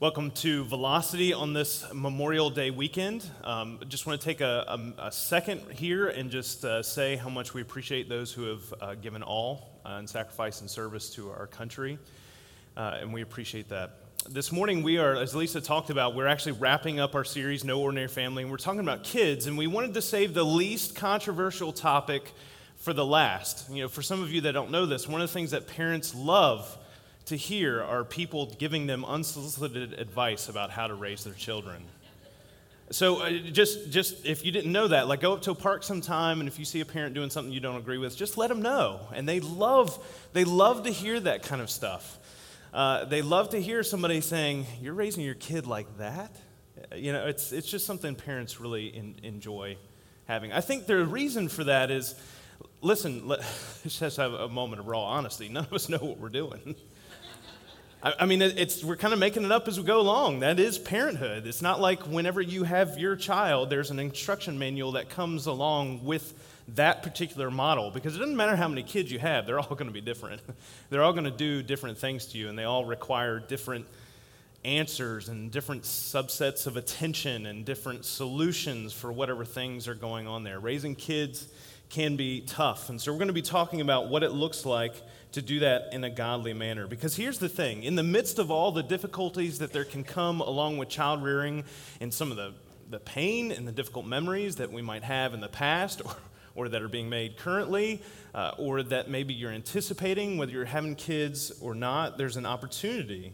Welcome to Velocity on this Memorial Day weekend. Um, just want to take a, a, a second here and just uh, say how much we appreciate those who have uh, given all uh, and sacrifice and service to our country, uh, and we appreciate that. This morning, we are, as Lisa talked about, we're actually wrapping up our series, No Ordinary Family, and we're talking about kids, and we wanted to save the least controversial topic for the last. You know, for some of you that don't know this, one of the things that parents love to hear are people giving them unsolicited advice about how to raise their children. So uh, just just if you didn't know that, like go up to a park sometime and if you see a parent doing something you don't agree with, just let them know. And they love they love to hear that kind of stuff. Uh, they love to hear somebody saying, "You're raising your kid like that." Uh, you know, it's it's just something parents really in, enjoy having. I think the reason for that is, listen, let, let's just have a moment of raw honesty. None of us know what we're doing. I, I mean, it's, we're kind of making it up as we go along. That is parenthood. It's not like whenever you have your child, there's an instruction manual that comes along with that particular model because it doesn't matter how many kids you have, they're all going to be different. they're all going to do different things to you, and they all require different answers and different subsets of attention and different solutions for whatever things are going on there. Raising kids can be tough. And so we're going to be talking about what it looks like to do that in a godly manner. Because here's the thing in the midst of all the difficulties that there can come along with child rearing and some of the, the pain and the difficult memories that we might have in the past or, or that are being made currently, uh, or that maybe you're anticipating, whether you're having kids or not, there's an opportunity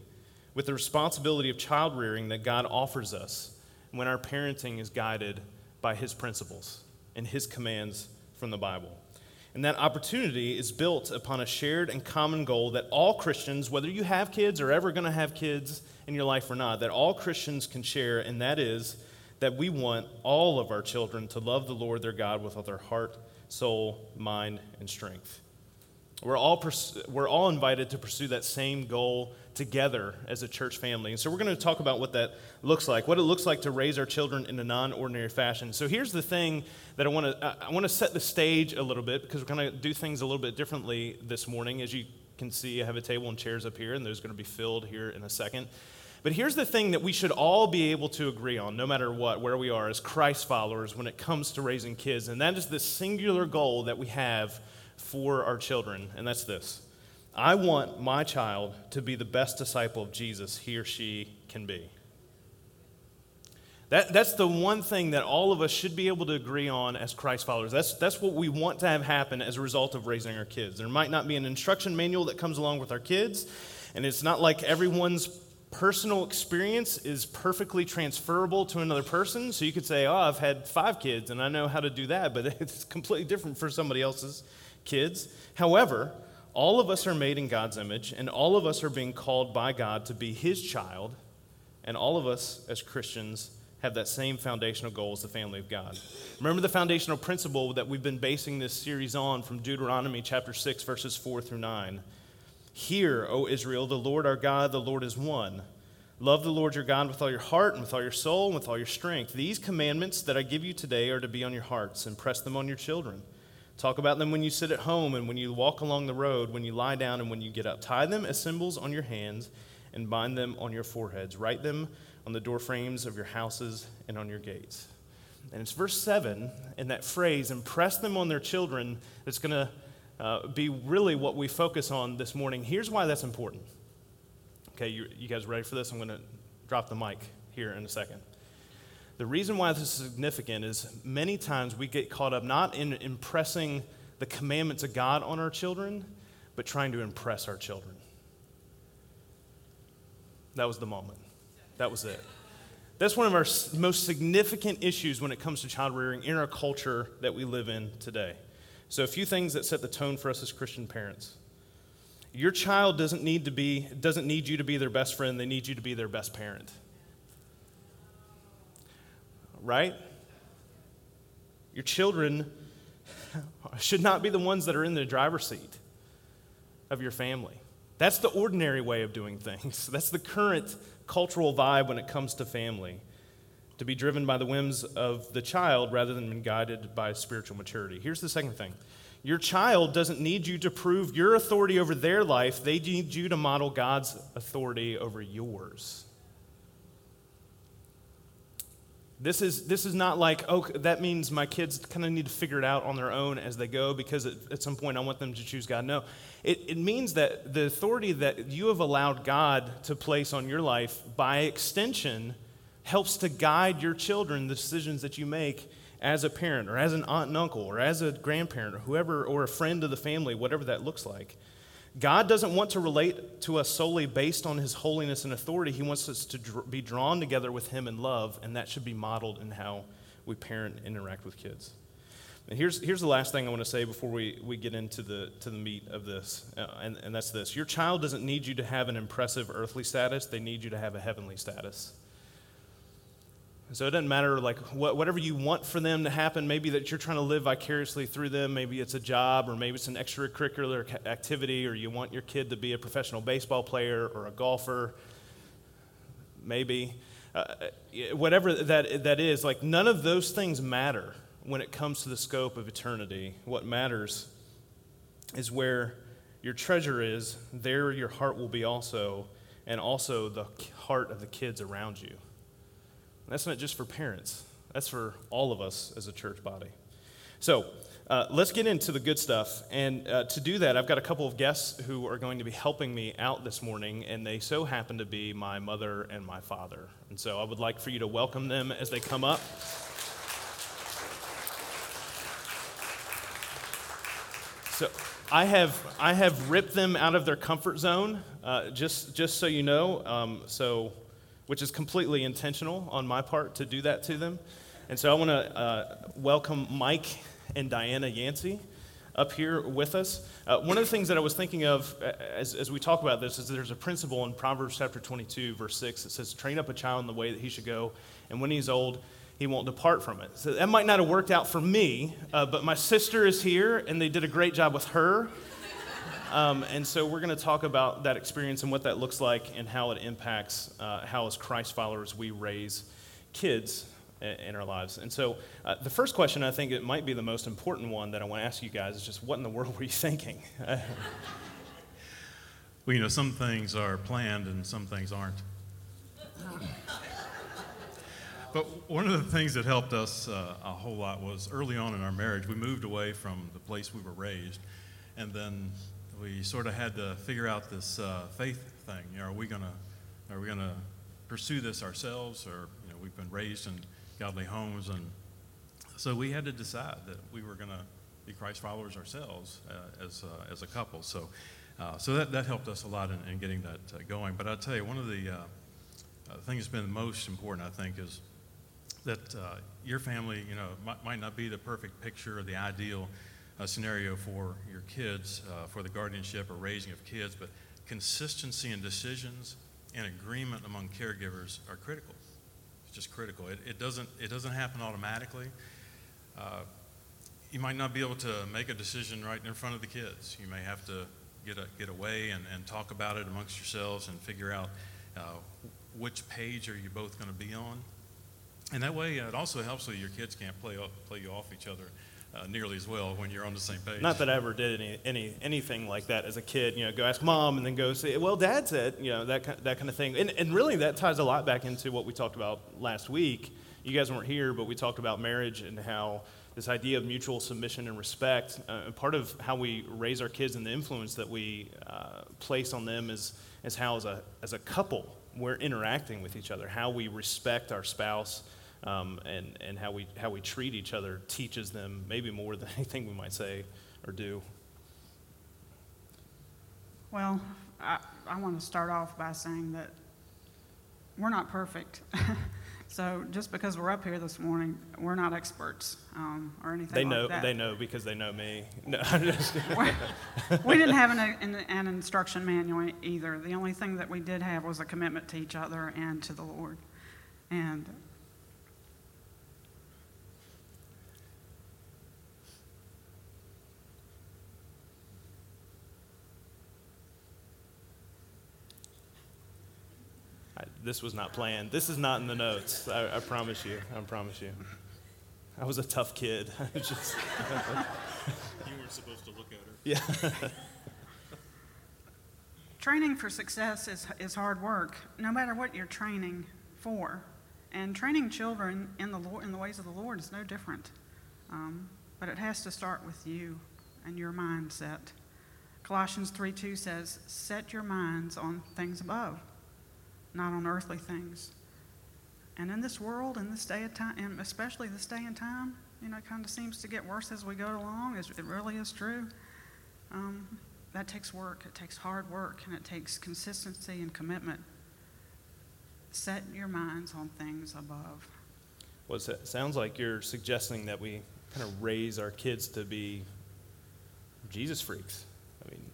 with the responsibility of child rearing that God offers us when our parenting is guided by His principles and His commands from the Bible. And that opportunity is built upon a shared and common goal that all Christians, whether you have kids or ever going to have kids in your life or not, that all Christians can share, and that is that we want all of our children to love the Lord their God with all their heart, soul, mind, and strength. We're all, pers- we're all invited to pursue that same goal together as a church family. And so we're going to talk about what that looks like, what it looks like to raise our children in a non ordinary fashion. So here's the thing that I want to I want to set the stage a little bit because we're going to do things a little bit differently this morning. As you can see, I have a table and chairs up here, and those are going to be filled here in a second. But here's the thing that we should all be able to agree on, no matter what, where we are as Christ followers when it comes to raising kids, and that is the singular goal that we have for our children, and that's this I want my child to be the best disciple of Jesus he or she can be. That, that's the one thing that all of us should be able to agree on as Christ followers. That's, that's what we want to have happen as a result of raising our kids. There might not be an instruction manual that comes along with our kids, and it's not like everyone's personal experience is perfectly transferable to another person. So you could say, Oh, I've had five kids and I know how to do that, but it's completely different for somebody else's kids. However, all of us are made in God's image, and all of us are being called by God to be His child, and all of us as Christians have that same foundational goal as the family of God. Remember the foundational principle that we've been basing this series on from Deuteronomy chapter 6, verses 4 through 9. Hear, O Israel, the Lord our God, the Lord is one. Love the Lord your God with all your heart and with all your soul and with all your strength. These commandments that I give you today are to be on your hearts, and press them on your children. Talk about them when you sit at home and when you walk along the road, when you lie down and when you get up. Tie them as symbols on your hands and bind them on your foreheads. Write them on the doorframes of your houses and on your gates. And it's verse 7 in that phrase, impress them on their children, that's going to uh, be really what we focus on this morning. Here's why that's important. Okay, you, you guys ready for this? I'm going to drop the mic here in a second. The reason why this is significant is many times we get caught up not in impressing the commandments of God on our children, but trying to impress our children. That was the moment. That was it. That's one of our most significant issues when it comes to child rearing in our culture that we live in today. So, a few things that set the tone for us as Christian parents. Your child doesn't need to be doesn't need you to be their best friend, they need you to be their best parent right? Your children should not be the ones that are in the driver's seat of your family. That's the ordinary way of doing things. That's the current cultural vibe when it comes to family. To be driven by the whims of the child rather than being guided by spiritual maturity. Here's the second thing your child doesn't need you to prove your authority over their life, they need you to model God's authority over yours. This is, this is not like, oh, that means my kids kind of need to figure it out on their own as they go because at, at some point I want them to choose God. No. It, it means that the authority that you have allowed God to place on your life by extension helps to guide your children, the decisions that you make as a parent or as an aunt and uncle or as a grandparent or whoever or a friend of the family, whatever that looks like. God doesn't want to relate to us solely based on his holiness and authority. He wants us to dr- be drawn together with him in love, and that should be modeled in how we parent and interact with kids. And here's, here's the last thing I want to say before we, we get into the, to the meat of this, uh, and, and that's this. Your child doesn't need you to have an impressive earthly status, they need you to have a heavenly status. So it doesn't matter, like, what, whatever you want for them to happen, maybe that you're trying to live vicariously through them. Maybe it's a job, or maybe it's an extracurricular activity, or you want your kid to be a professional baseball player or a golfer. Maybe. Uh, whatever that, that is, like, none of those things matter when it comes to the scope of eternity. What matters is where your treasure is, there your heart will be also, and also the heart of the kids around you. That's not just for parents, that's for all of us as a church body. So, uh, let's get into the good stuff. And uh, to do that, I've got a couple of guests who are going to be helping me out this morning, and they so happen to be my mother and my father. And so I would like for you to welcome them as they come up. So I have, I have ripped them out of their comfort zone, uh, just, just so you know. Um, so which is completely intentional on my part to do that to them. And so I want to uh, welcome Mike and Diana Yancey up here with us. Uh, one of the things that I was thinking of uh, as, as we talk about this is there's a principle in Proverbs chapter 22, verse 6, that says, Train up a child in the way that he should go, and when he's old, he won't depart from it. So that might not have worked out for me, uh, but my sister is here, and they did a great job with her. Um, and so we're going to talk about that experience and what that looks like and how it impacts uh, how, as Christ followers, we raise kids in our lives. And so uh, the first question, I think it might be the most important one that I want to ask you guys is just what in the world were you thinking? well, you know, some things are planned and some things aren't. but one of the things that helped us uh, a whole lot was early on in our marriage, we moved away from the place we were raised. And then we sort of had to figure out this uh, faith thing. You know, are we gonna are we gonna pursue this ourselves, or you know, we've been raised in godly homes, and so we had to decide that we were gonna be Christ followers ourselves uh, as uh, as a couple. So. Uh, so that, that helped us a lot in, in getting that uh, going. But I'll tell you, one of the uh, things that's been most important, I think, is that your family, you know, might, might not be the perfect picture or the ideal a scenario for your kids, uh, for the guardianship or raising of kids, but consistency in decisions and agreement among caregivers are critical. It's just critical. It, it doesn't, it doesn't happen automatically. Uh, you might not be able to make a decision right in front of the kids. You may have to get, a, get away and, and talk about it amongst yourselves and figure out uh, which page are you both going to be on. And that way, it also helps so your kids can't play, play you off each other uh, nearly as well when you're on the same page. Not that I ever did any, any anything like that as a kid. You know, go ask mom and then go say, "Well, dad said," you know, that that kind of thing. And and really, that ties a lot back into what we talked about last week. You guys weren't here, but we talked about marriage and how this idea of mutual submission and respect. Uh, part of how we raise our kids and the influence that we uh, place on them is is how as a as a couple we're interacting with each other, how we respect our spouse um, and, and how, we, how we treat each other teaches them maybe more than anything we might say or do. Well, I, I want to start off by saying that we're not perfect. so just because we're up here this morning, we're not experts um, or anything they know, like that. They know because they know me. No, we didn't have an, an, an instruction manual either. The only thing that we did have was a commitment to each other and to the Lord. And this was not planned. This is not in the notes. I, I promise you. I promise you. I was a tough kid. just, you weren't supposed to look at her. Yeah. training for success is, is hard work, no matter what you're training for. And training children in the, Lord, in the ways of the Lord is no different. Um, but it has to start with you and your mindset. Colossians 3 2 says, Set your minds on things above, not on earthly things. And in this world, in this day of time, and especially this day and time, you know, it kind of seems to get worse as we go along. It really is true. Um, that takes work. It takes hard work, and it takes consistency and commitment. Set your minds on things above. Well, it sounds like you're suggesting that we kind of raise our kids to be Jesus freaks. I mean,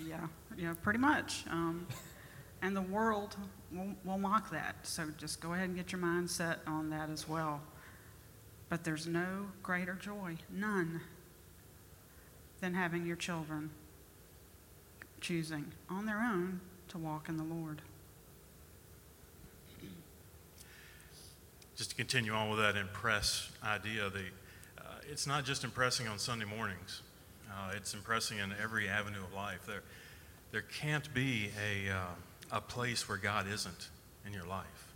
yeah, yeah, pretty much. Um, and the world will, will mock that. So just go ahead and get your mind set on that as well. But there's no greater joy, none, than having your children choosing on their own to walk in the Lord. Just to continue on with that impress idea, the, uh, it's not just impressing on Sunday mornings. Uh, it's impressing in every avenue of life. There, there can't be a, uh, a place where God isn't in your life.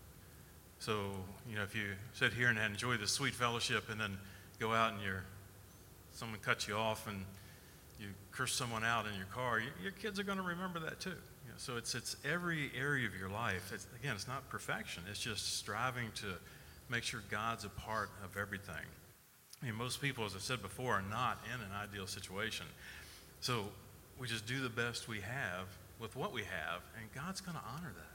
So, you know, if you sit here and enjoy the sweet fellowship and then go out and you're, someone cuts you off and you curse someone out in your car, your kids are going to remember that too. You know, so it's, it's every area of your life. It's, again, it's not perfection. It's just striving to make sure God's a part of everything. I mean, most people, as I said before, are not in an ideal situation. So we just do the best we have with what we have, and God's going to honor that.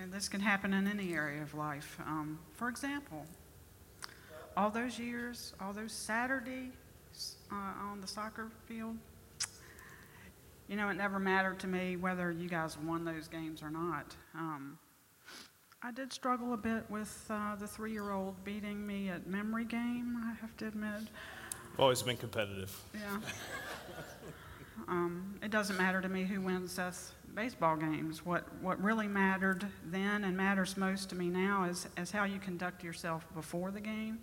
And this can happen in any area of life. Um, for example, all those years, all those Saturdays uh, on the soccer field, you know, it never mattered to me whether you guys won those games or not. Um, I did struggle a bit with uh, the three year old beating me at memory game, I have to admit. always been competitive. Yeah. um, it doesn't matter to me who wins Seth's baseball games. What, what really mattered then and matters most to me now is, is how you conduct yourself before the game,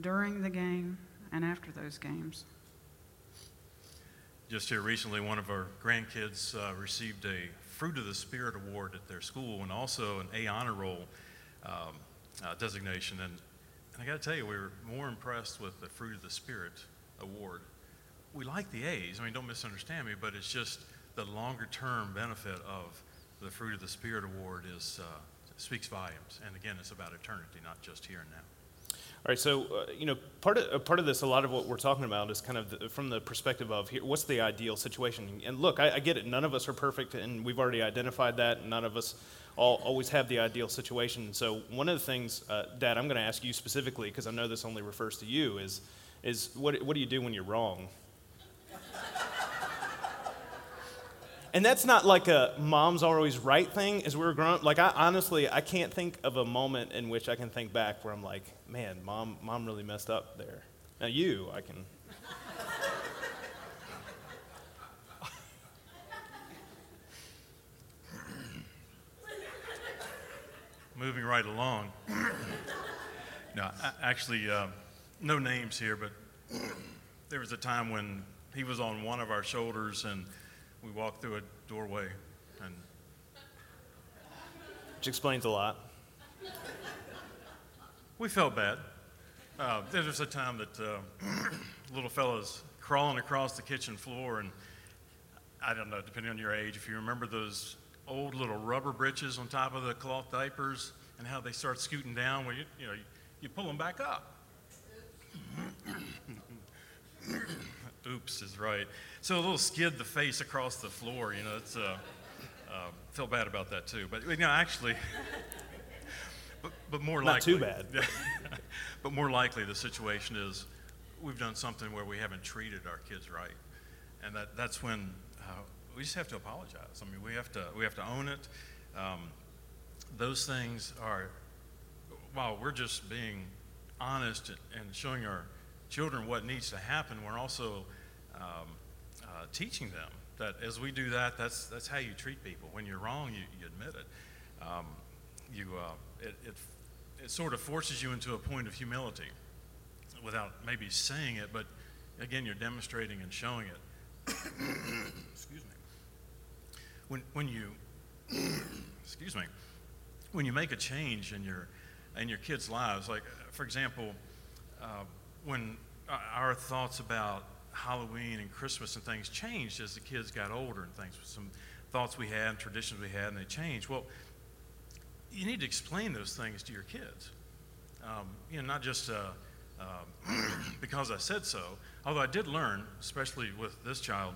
during the game, and after those games. Just here recently, one of our grandkids uh, received a Fruit of the Spirit award at their school and also an A honor roll um, uh, designation. And, and I got to tell you, we were more impressed with the Fruit of the Spirit award. We like the A's. I mean, don't misunderstand me, but it's just the longer term benefit of the Fruit of the Spirit award is, uh, speaks volumes. And again, it's about eternity, not just here and now. All right, so uh, you know, part of uh, part of this, a lot of what we're talking about is kind of the, from the perspective of here, what's the ideal situation? And look, I, I, get it. None of us are perfect, and we've already identified that. None of us all, always have the ideal situation. So one of the things, uh, Dad, I'm going to ask you specifically because I know this only refers to you is is what what do you do when you're wrong? And that's not like a mom's always right thing as we were growing up. Like, I honestly, I can't think of a moment in which I can think back where I'm like, man, mom, mom really messed up there. Now, you, I can. Moving right along. no, actually, uh, no names here, but there was a time when he was on one of our shoulders and we walked through a doorway and which explains a lot. We felt bad. Uh, there was a time that uh, little fella's crawling across the kitchen floor and i don't know depending on your age if you remember those old little rubber britches on top of the cloth diapers and how they start scooting down when you, you know you, you pull them back up oops is right so a little skid the face across the floor, you know, it's, uh, uh, felt bad about that too. But, you know, actually, but, but more Not likely. too bad. but more likely the situation is we've done something where we haven't treated our kids right. And that, that's when uh, we just have to apologize. I mean, we have to, we have to own it. Um, those things are, while we're just being honest and showing our children what needs to happen, we're also um, uh, teaching them that as we do that, that's, that's how you treat people. When you're wrong, you, you admit it. Um, you, uh, it, it, it sort of forces you into a point of humility without maybe saying it, but again, you're demonstrating and showing it. excuse me. When, when you, excuse me, when you make a change in your in your kids' lives, like for example, uh, when our thoughts about Halloween and Christmas and things changed as the kids got older and things, some thoughts we had, and traditions we had, and they changed. Well, you need to explain those things to your kids. Um, you know, not just uh, uh, because I said so, although I did learn, especially with this child,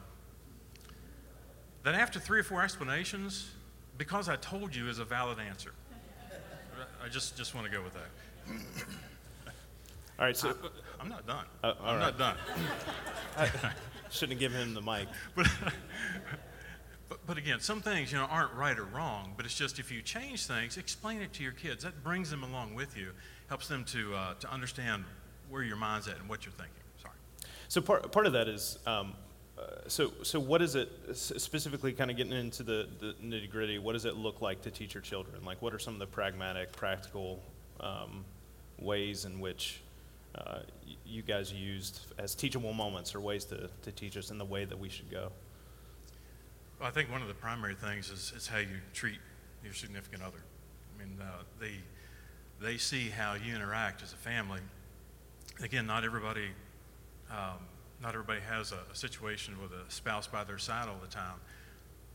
that after three or four explanations, because I told you is a valid answer. I just, just want to go with that. All right, so I'm not done. Uh, I'm right. not done. shouldn't have given him the mic. But, but, but again, some things, you know, aren't right or wrong, but it's just if you change things, explain it to your kids. That brings them along with you, helps them to, uh, to understand where your mind's at and what you're thinking. Sorry. So part, part of that is, um, uh, so, so what is it, specifically kind of getting into the, the nitty gritty, what does it look like to teach your children? Like, what are some of the pragmatic, practical um, ways in which you guys used as teachable moments or ways to, to teach us in the way that we should go? Well, I think one of the primary things is, is how you treat your significant other. I mean, uh, they, they see how you interact as a family. Again, not everybody, um, not everybody has a, a situation with a spouse by their side all the time,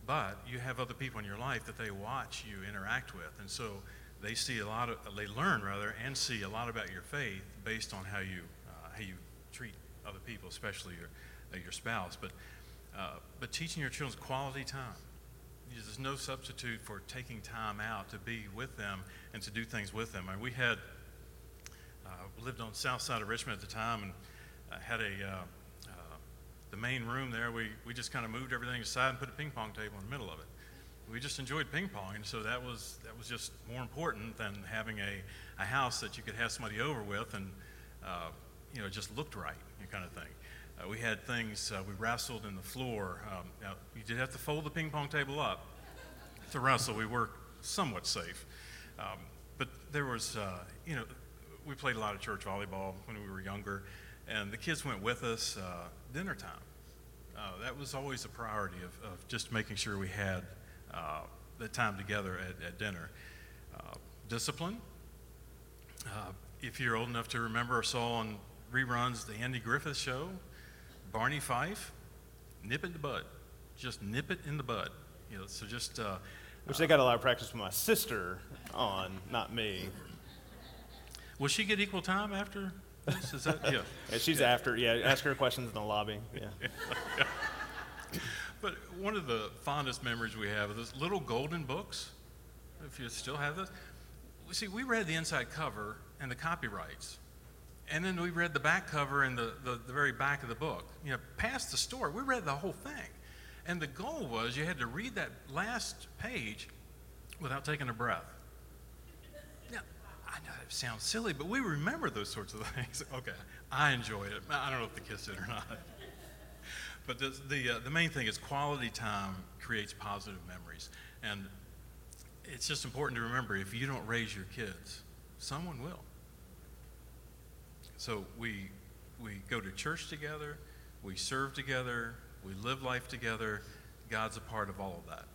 but you have other people in your life that they watch you interact with, and so they see a lot of, they learn rather, and see a lot about your faith based on how you, uh, how you treat other people, especially your, uh, your spouse. But uh, but teaching your children quality time. There's no substitute for taking time out to be with them and to do things with them. And we had uh, lived on the south side of Richmond at the time and uh, had a uh, the main room there. We we just kind of moved everything aside and put a ping pong table in the middle of it. We just enjoyed ping pong, and so that was that was just more important than having a, a house that you could have somebody over with and uh, you know just looked right, you kind of thing. Uh, we had things, uh, we wrestled in the floor. Um, now, you did have to fold the ping pong table up to wrestle. We were somewhat safe. Um, but there was, uh, you know, we played a lot of church volleyball when we were younger, and the kids went with us uh, dinner time. Uh, that was always a priority of, of just making sure we had uh, the time together at, at dinner. Uh, discipline. Uh, if you're old enough to remember or saw on reruns the Andy Griffith show, Barney Fife, nip it in the bud. Just nip it in the bud. You know, so just uh, Which they got a lot of practice with my sister on, not me. will she get equal time after this? Is that yeah? And she's after, yeah, ask her questions in the lobby, yeah. But one of the fondest memories we have are those little golden books. If you still have those, see, we read the inside cover and the copyrights, and then we read the back cover and the, the, the very back of the book. You know, past the story, we read the whole thing, and the goal was you had to read that last page without taking a breath. Now, I know that sounds silly, but we remember those sorts of things. Okay, I enjoyed it. I don't know if the kids did or not. But the, the, uh, the main thing is quality time creates positive memories. And it's just important to remember if you don't raise your kids, someone will. So we, we go to church together, we serve together, we live life together. God's a part of all of that.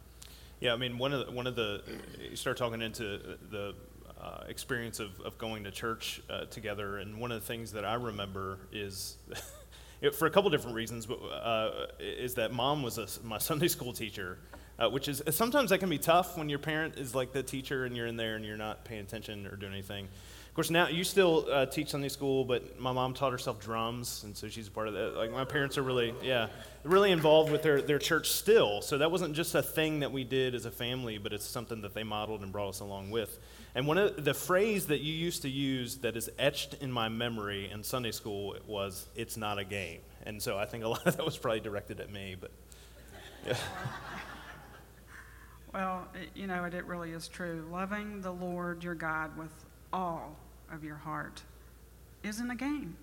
Yeah, I mean, one of the, one of the you start talking into the uh, experience of, of going to church uh, together, and one of the things that I remember is, it, for a couple different reasons, but uh, is that mom was a, my Sunday school teacher, uh, which is sometimes that can be tough when your parent is like the teacher and you're in there and you're not paying attention or doing anything. Of course, now you still uh, teach Sunday school, but my mom taught herself drums, and so she's a part of that. Like my parents are really, yeah, really involved with their, their church still. So that wasn't just a thing that we did as a family, but it's something that they modeled and brought us along with. And one of the phrase that you used to use that is etched in my memory in Sunday school was "It's not a game," and so I think a lot of that was probably directed at me. But yeah, Well, it, you know, it, it really is true. Loving the Lord your God with all of your heart isn't a game.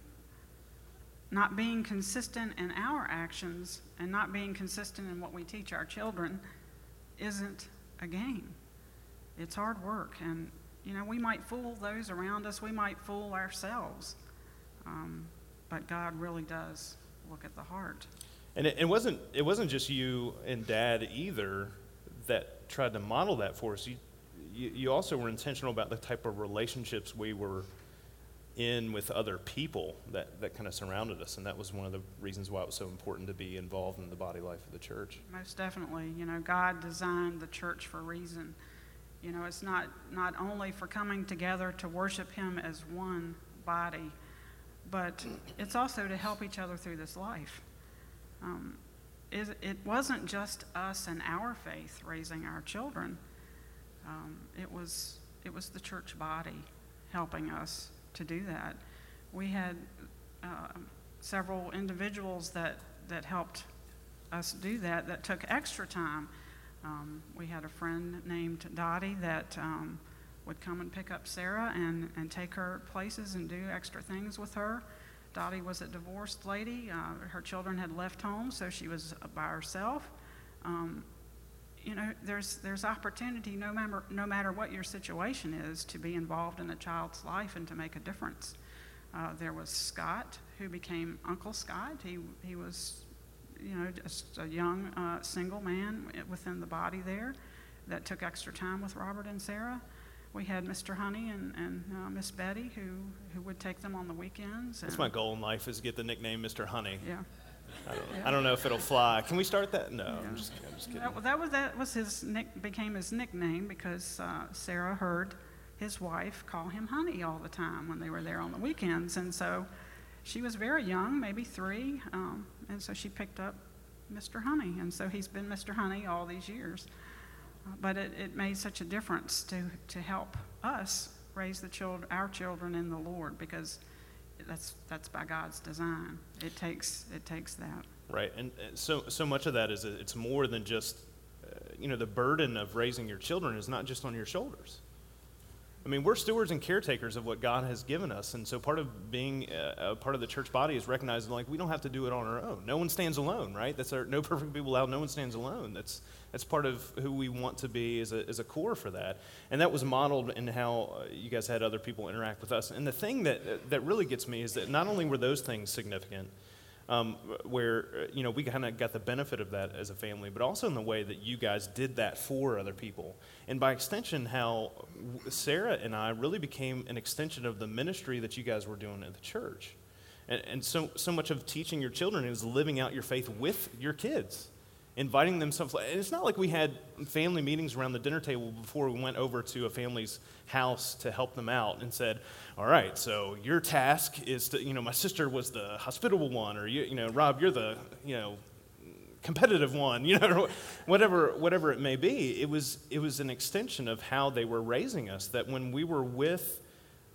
Not being consistent in our actions and not being consistent in what we teach our children isn't a game. It's hard work. And, you know, we might fool those around us, we might fool ourselves. Um, but God really does look at the heart. and it, it wasn't it wasn't just you and Dad either that tried to model that for us. You you, you also were intentional about the type of relationships we were in with other people that, that kind of surrounded us. And that was one of the reasons why it was so important to be involved in the body life of the church. Most definitely. You know, God designed the church for a reason. You know, it's not, not only for coming together to worship Him as one body, but it's also to help each other through this life. Um, it, it wasn't just us and our faith raising our children. Um, it was it was the church body helping us to do that. We had uh, several individuals that that helped us do that that took extra time. Um, we had a friend named Dottie that um, would come and pick up Sarah and, and take her places and do extra things with her. Dottie was a divorced lady. Uh, her children had left home, so she was by herself. Um, you know, there's, there's opportunity no matter, no matter what your situation is to be involved in a child's life and to make a difference. Uh, there was Scott, who became Uncle Scott. He, he was, you know, just a young uh, single man within the body there that took extra time with Robert and Sarah we had Mr. Honey and, and uh, Miss Betty who, who would take them on the weekends. That's my goal in life is to get the nickname Mr. Honey. Yeah. I don't. I don't know if it'll fly. Can we start that? No. I'm, just, I'm, just, kidding. That, that, was that was his nick became his nickname because uh, Sarah heard his wife call him Honey all the time when they were there on the weekends, and so she was very young, maybe three, um, and so she picked up Mr. Honey, and so he's been Mr. Honey all these years but it, it made such a difference to, to help us raise the children, our children in the Lord, because that's that's by God's design. It takes it takes that. Right, and so so much of that is it's more than just, uh, you know, the burden of raising your children is not just on your shoulders. I mean, we're stewards and caretakers of what God has given us, and so part of being a, a, part of the church body is recognizing like we don't have to do it on our own. No one stands alone, right? That's our no perfect people allowed. No one stands alone. That's that's part of who we want to be as a, as a core for that. And that was modeled in how uh, you guys had other people interact with us. And the thing that, that really gets me is that not only were those things significant, um, where uh, you know we kind of got the benefit of that as a family, but also in the way that you guys did that for other people, and by extension, how Sarah and I really became an extension of the ministry that you guys were doing at the church, and, and so so much of teaching your children is living out your faith with your kids inviting them some. It's not like we had family meetings around the dinner table before we went over to a family's house to help them out and said, "All right, so your task is to, you know, my sister was the hospitable one, or you, you know, Rob, you're the, you know." competitive one you know whatever whatever it may be it was it was an extension of how they were raising us that when we were with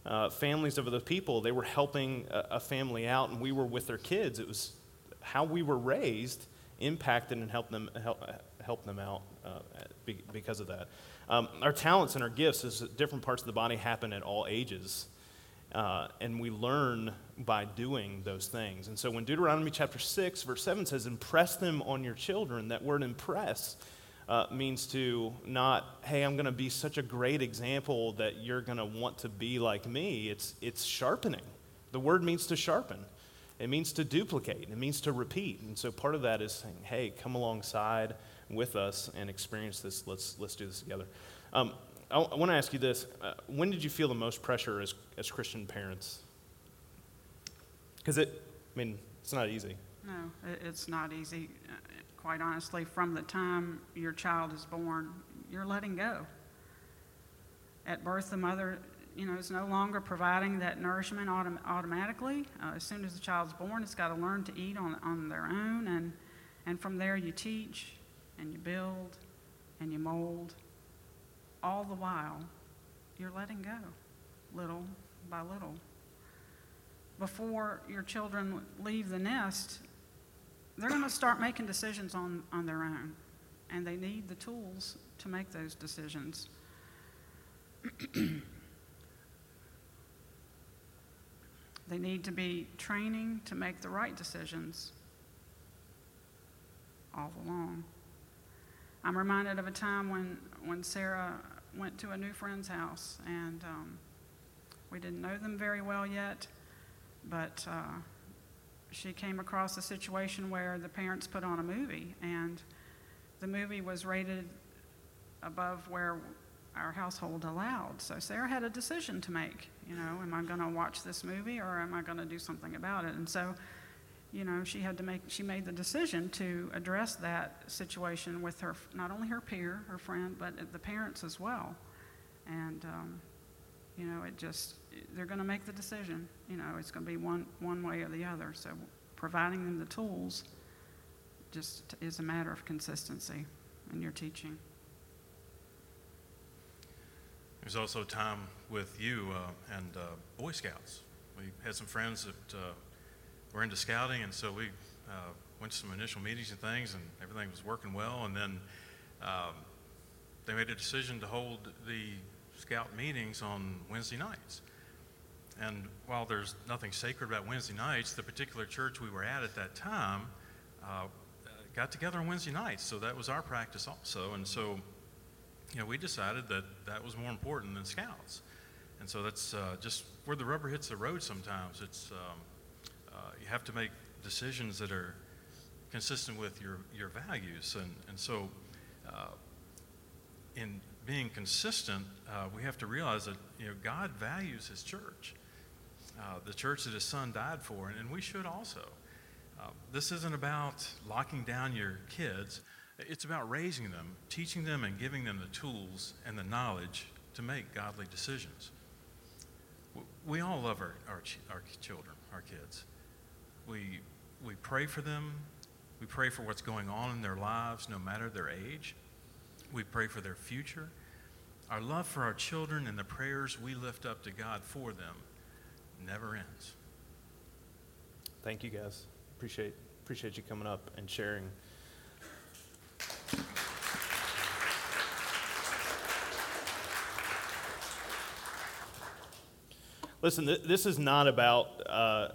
uh, families of other people they were helping a, a family out and we were with their kids it was how we were raised impacted and helped them, help, help them out uh, because of that. Um, our talents and our gifts, as different parts of the body happen at all ages. Uh, and we learn by doing those things. And so when Deuteronomy chapter 6, verse 7 says, Impress them on your children, that word impress uh, means to not, hey, I'm going to be such a great example that you're going to want to be like me. It's, it's sharpening. The word means to sharpen. It means to duplicate, it means to repeat. And so part of that is saying, hey, come alongside with us and experience this. Let's, let's do this together. Um, I, I want to ask you this. Uh, when did you feel the most pressure as, as Christian parents? Because it, I mean, it's not easy. No, it's not easy. Uh, quite honestly, from the time your child is born, you're letting go. At birth, the mother you know, is no longer providing that nourishment autom- automatically. Uh, as soon as the child's born, it's got to learn to eat on, on their own, and, and from there you teach and you build and you mold. All the while, you're letting go, little by little. Before your children leave the nest, they're going to start making decisions on, on their own, and they need the tools to make those decisions. They need to be training to make the right decisions all along. I'm reminded of a time when, when Sarah went to a new friend's house, and um, we didn't know them very well yet, but uh, she came across a situation where the parents put on a movie, and the movie was rated above where our household allowed. So Sarah had a decision to make. You know, am I going to watch this movie or am I going to do something about it? And so, you know, she had to make. She made the decision to address that situation with her, not only her peer, her friend, but the parents as well. And um, you know, it just they're going to make the decision. You know, it's going to be one one way or the other. So providing them the tools just is a matter of consistency in your teaching. There's also time with you uh, and uh, Boy Scouts. We had some friends that uh, were into scouting, and so we uh, went to some initial meetings and things, and everything was working well. And then um, they made a decision to hold the scout meetings on Wednesday nights. And while there's nothing sacred about Wednesday nights, the particular church we were at at that time uh, got together on Wednesday nights, so that was our practice also. And so you know, we decided that that was more important than scouts. And so that's uh, just where the rubber hits the road sometimes. It's, um, uh, you have to make decisions that are consistent with your, your values. And, and so, uh, in being consistent, uh, we have to realize that you know, God values His church, uh, the church that His Son died for, and, and we should also. Uh, this isn't about locking down your kids. It's about raising them, teaching them, and giving them the tools and the knowledge to make godly decisions. We all love our, our, our children, our kids. We, we pray for them. We pray for what's going on in their lives, no matter their age. We pray for their future. Our love for our children and the prayers we lift up to God for them never ends. Thank you, guys. Appreciate, appreciate you coming up and sharing. Listen, th- this is not about uh,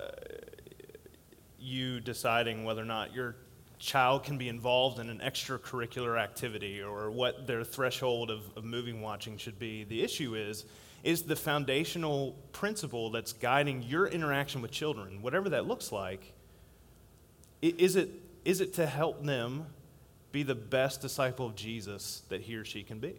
you deciding whether or not your child can be involved in an extracurricular activity or what their threshold of, of moving watching should be. The issue is, is the foundational principle that's guiding your interaction with children, whatever that looks like, is it, is it to help them be the best disciple of Jesus that he or she can be?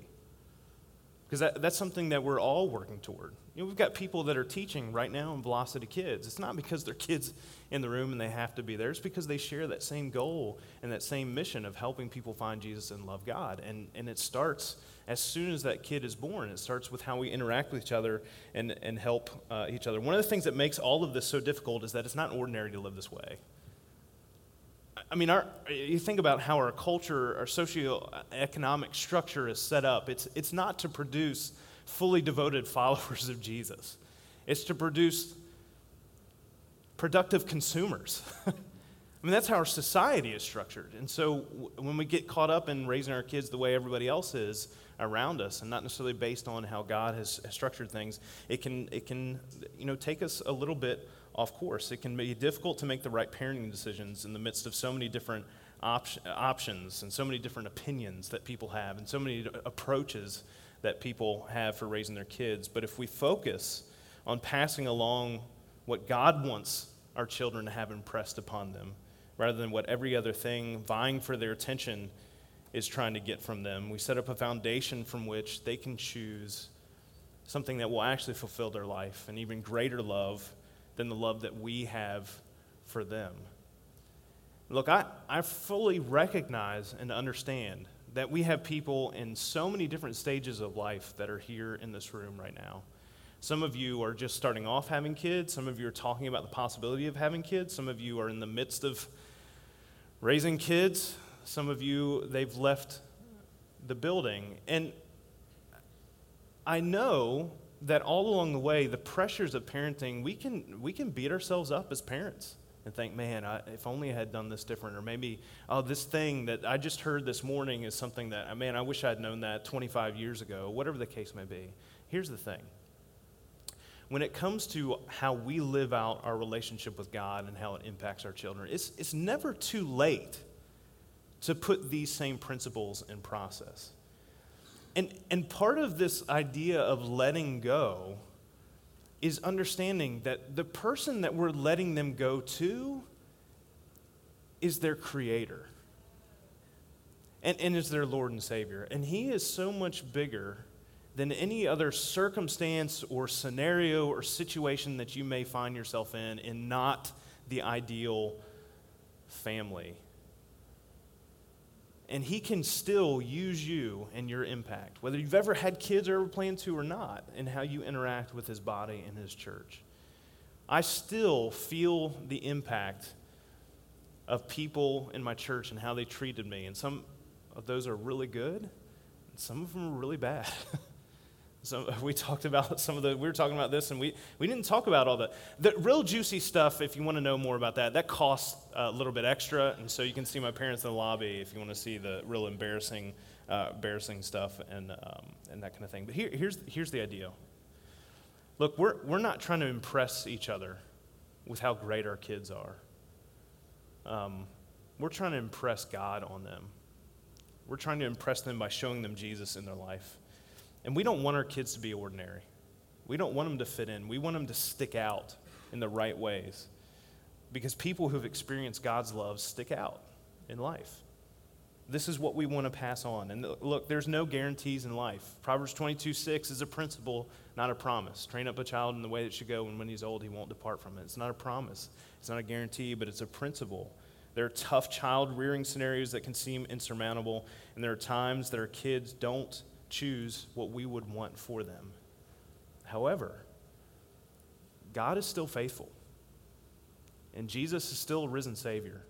Because that, that's something that we're all working toward. You know, we've got people that are teaching right now in Velocity Kids. It's not because they're kids in the room and they have to be there. It's because they share that same goal and that same mission of helping people find Jesus and love God. And, and it starts as soon as that kid is born. It starts with how we interact with each other and, and help uh, each other. One of the things that makes all of this so difficult is that it's not ordinary to live this way. I mean, our, you think about how our culture, our socioeconomic structure is set up. It's, it's not to produce fully devoted followers of Jesus, it's to produce productive consumers. I mean, that's how our society is structured. And so w- when we get caught up in raising our kids the way everybody else is around us and not necessarily based on how God has, has structured things, it can, it can you know, take us a little bit off course. It can be difficult to make the right parenting decisions in the midst of so many different op- options and so many different opinions that people have and so many approaches that people have for raising their kids. But if we focus on passing along what God wants our children to have impressed upon them, rather than what every other thing vying for their attention is trying to get from them, we set up a foundation from which they can choose something that will actually fulfill their life and even greater love than the love that we have for them. Look, I, I fully recognize and understand that we have people in so many different stages of life that are here in this room right now. Some of you are just starting off having kids. Some of you are talking about the possibility of having kids. Some of you are in the midst of raising kids. Some of you, they've left the building. And I know that all along the way, the pressures of parenting, we can, we can beat ourselves up as parents and think, man, I, if only I had done this different. Or maybe, oh, this thing that I just heard this morning is something that, man, I wish I'd known that 25 years ago, whatever the case may be. Here's the thing when it comes to how we live out our relationship with God and how it impacts our children, it's, it's never too late to put these same principles in process. And, and part of this idea of letting go is understanding that the person that we're letting them go to is their creator and, and is their Lord and Savior. And He is so much bigger than any other circumstance or scenario or situation that you may find yourself in, in not the ideal family. And He can still use you and your impact, whether you've ever had kids or ever plan to or not, and how you interact with His body and His church. I still feel the impact of people in my church and how they treated me. And some of those are really good, and some of them are really bad. So we talked about some of the, we were talking about this and we, we didn't talk about all the, the real juicy stuff, if you want to know more about that, that costs a little bit extra. And so you can see my parents in the lobby if you want to see the real embarrassing, uh, embarrassing stuff and, um, and that kind of thing. But here, here's, here's the idea. Look, we're, we're not trying to impress each other with how great our kids are. Um, we're trying to impress God on them. We're trying to impress them by showing them Jesus in their life. And we don't want our kids to be ordinary. We don't want them to fit in. We want them to stick out in the right ways. Because people who've experienced God's love stick out in life. This is what we want to pass on. And look, there's no guarantees in life. Proverbs 22 6 is a principle, not a promise. Train up a child in the way that should go, and when he's old, he won't depart from it. It's not a promise, it's not a guarantee, but it's a principle. There are tough child rearing scenarios that can seem insurmountable, and there are times that our kids don't choose what we would want for them. However, God is still faithful, and Jesus is still a risen Savior.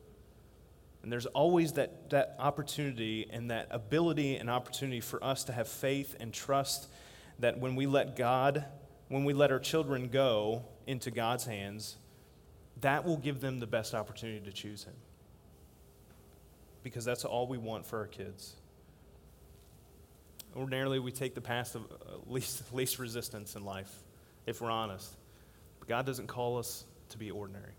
And there's always that, that opportunity and that ability and opportunity for us to have faith and trust that when we let God, when we let our children go into God's hands, that will give them the best opportunity to choose Him. Because that's all we want for our kids. Ordinarily, we take the path of uh, least, least resistance in life, if we're honest. But God doesn't call us to be ordinary.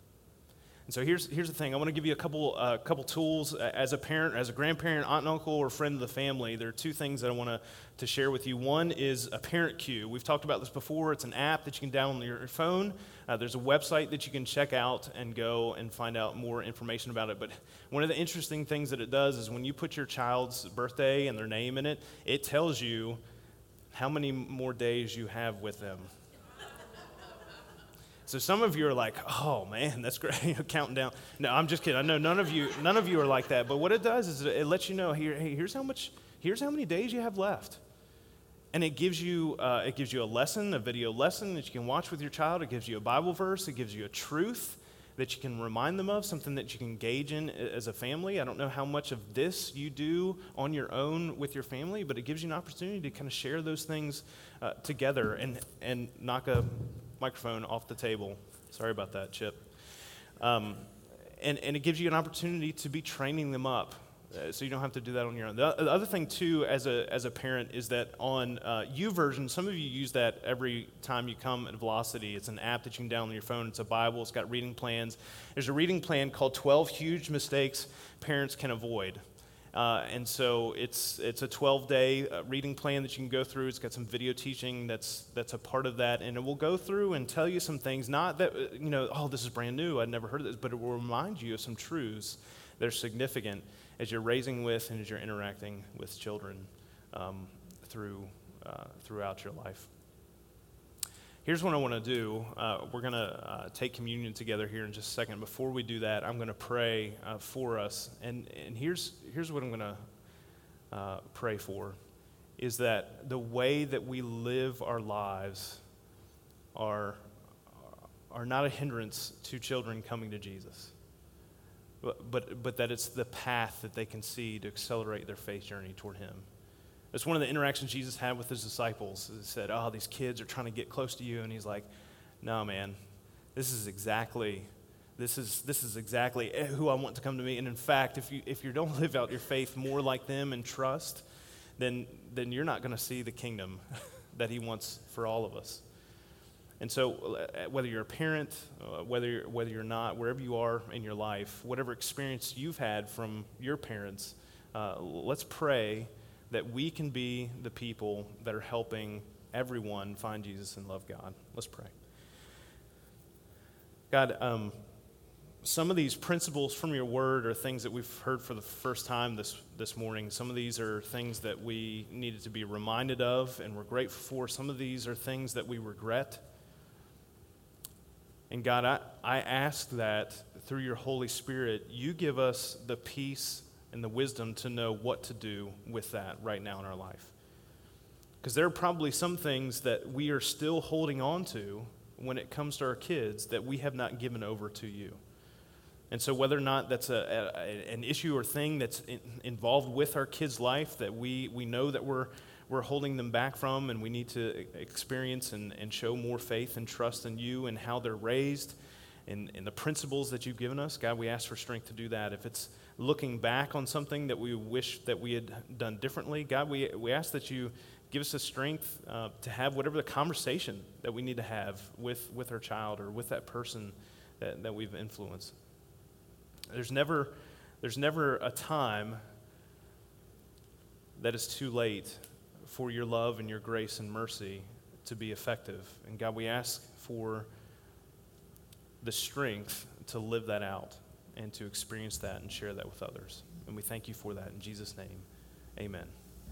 And so here's, here's the thing I want to give you a couple, uh, couple tools as a parent, as a grandparent, aunt and uncle, or friend of the family. There are two things that I want to, to share with you. One is a Parent Cue. We've talked about this before. It's an app that you can download on your phone. Uh, there's a website that you can check out and go and find out more information about it. But one of the interesting things that it does is when you put your child's birthday and their name in it, it tells you how many more days you have with them. So some of you are like, "Oh man, that's great, you know, counting down." No, I'm just kidding. I know none of you, none of you are like that. But what it does is it lets you know here, hey, here's how much, here's how many days you have left, and it gives you, uh, it gives you a lesson, a video lesson that you can watch with your child. It gives you a Bible verse. It gives you a truth that you can remind them of, something that you can engage in as a family. I don't know how much of this you do on your own with your family, but it gives you an opportunity to kind of share those things uh, together and and knock a microphone off the table. Sorry about that, Chip. Um, and, and it gives you an opportunity to be training them up. Uh, so you don't have to do that on your own. The, the, other thing too, as a as a parent, is that on uh, YouVersion, some of you use that every time you come at Velocity. It's an app that you can download on your phone. It's a Bible. It's got reading plans. There's a reading plan called 12 Huge Mistakes Parents Can Avoid. Uh, and so it's, it's a 12 day uh, reading plan that you can go through. It's got some video teaching that's, that's a part of that. And it will go through and tell you some things, not that, you know, oh, this is brand new, I'd never heard of this, but it will remind you of some truths that are significant as you're raising with and as you're interacting with children um, through, uh, throughout your life. Here's what I want to do. Uh, we're going to uh, take communion together here in just a second. Before we do that, I'm going to pray uh, for us. And, and here's, here's what I'm going to uh, pray for is that the way that we live our lives are, are not a hindrance to children coming to Jesus, but, but, but that it's the path that they can see to accelerate their faith journey toward Him. It's one of the interactions Jesus had with his disciples. He said, Oh, these kids are trying to get close to you. And he's like, No, man, this is exactly. This is, this is exactly who I want to come to me. And in fact, if you, if you don't live out your faith more like them and trust, then, then you're not going to see the kingdom that he wants for all of us. And so, uh, whether you're a parent, uh, whether, you're, whether you're not, wherever you are in your life, whatever experience you've had from your parents, uh, let's pray that we can be the people that are helping everyone find Jesus and love God. Let's pray. God, um, some of these principles from your word are things that we've heard for the first time this, this morning. Some of these are things that we needed to be reminded of and we're grateful for. Some of these are things that we regret. And God, I, I ask that through your Holy Spirit, you give us the peace and the wisdom to know what to do with that right now in our life. Because there are probably some things that we are still holding on to when it comes to our kids that we have not given over to you. And so, whether or not that's a, a an issue or thing that's in, involved with our kids' life that we, we know that we're, we're holding them back from, and we need to experience and, and show more faith and trust in you and how they're raised and, and the principles that you've given us, God, we ask for strength to do that. If it's looking back on something that we wish that we had done differently, God, we, we ask that you give us the strength uh, to have whatever the conversation that we need to have with, with our child or with that person that, that we've influenced. There's never, there's never a time that is too late for your love and your grace and mercy to be effective. And God, we ask for the strength to live that out and to experience that and share that with others. And we thank you for that in Jesus' name. Amen.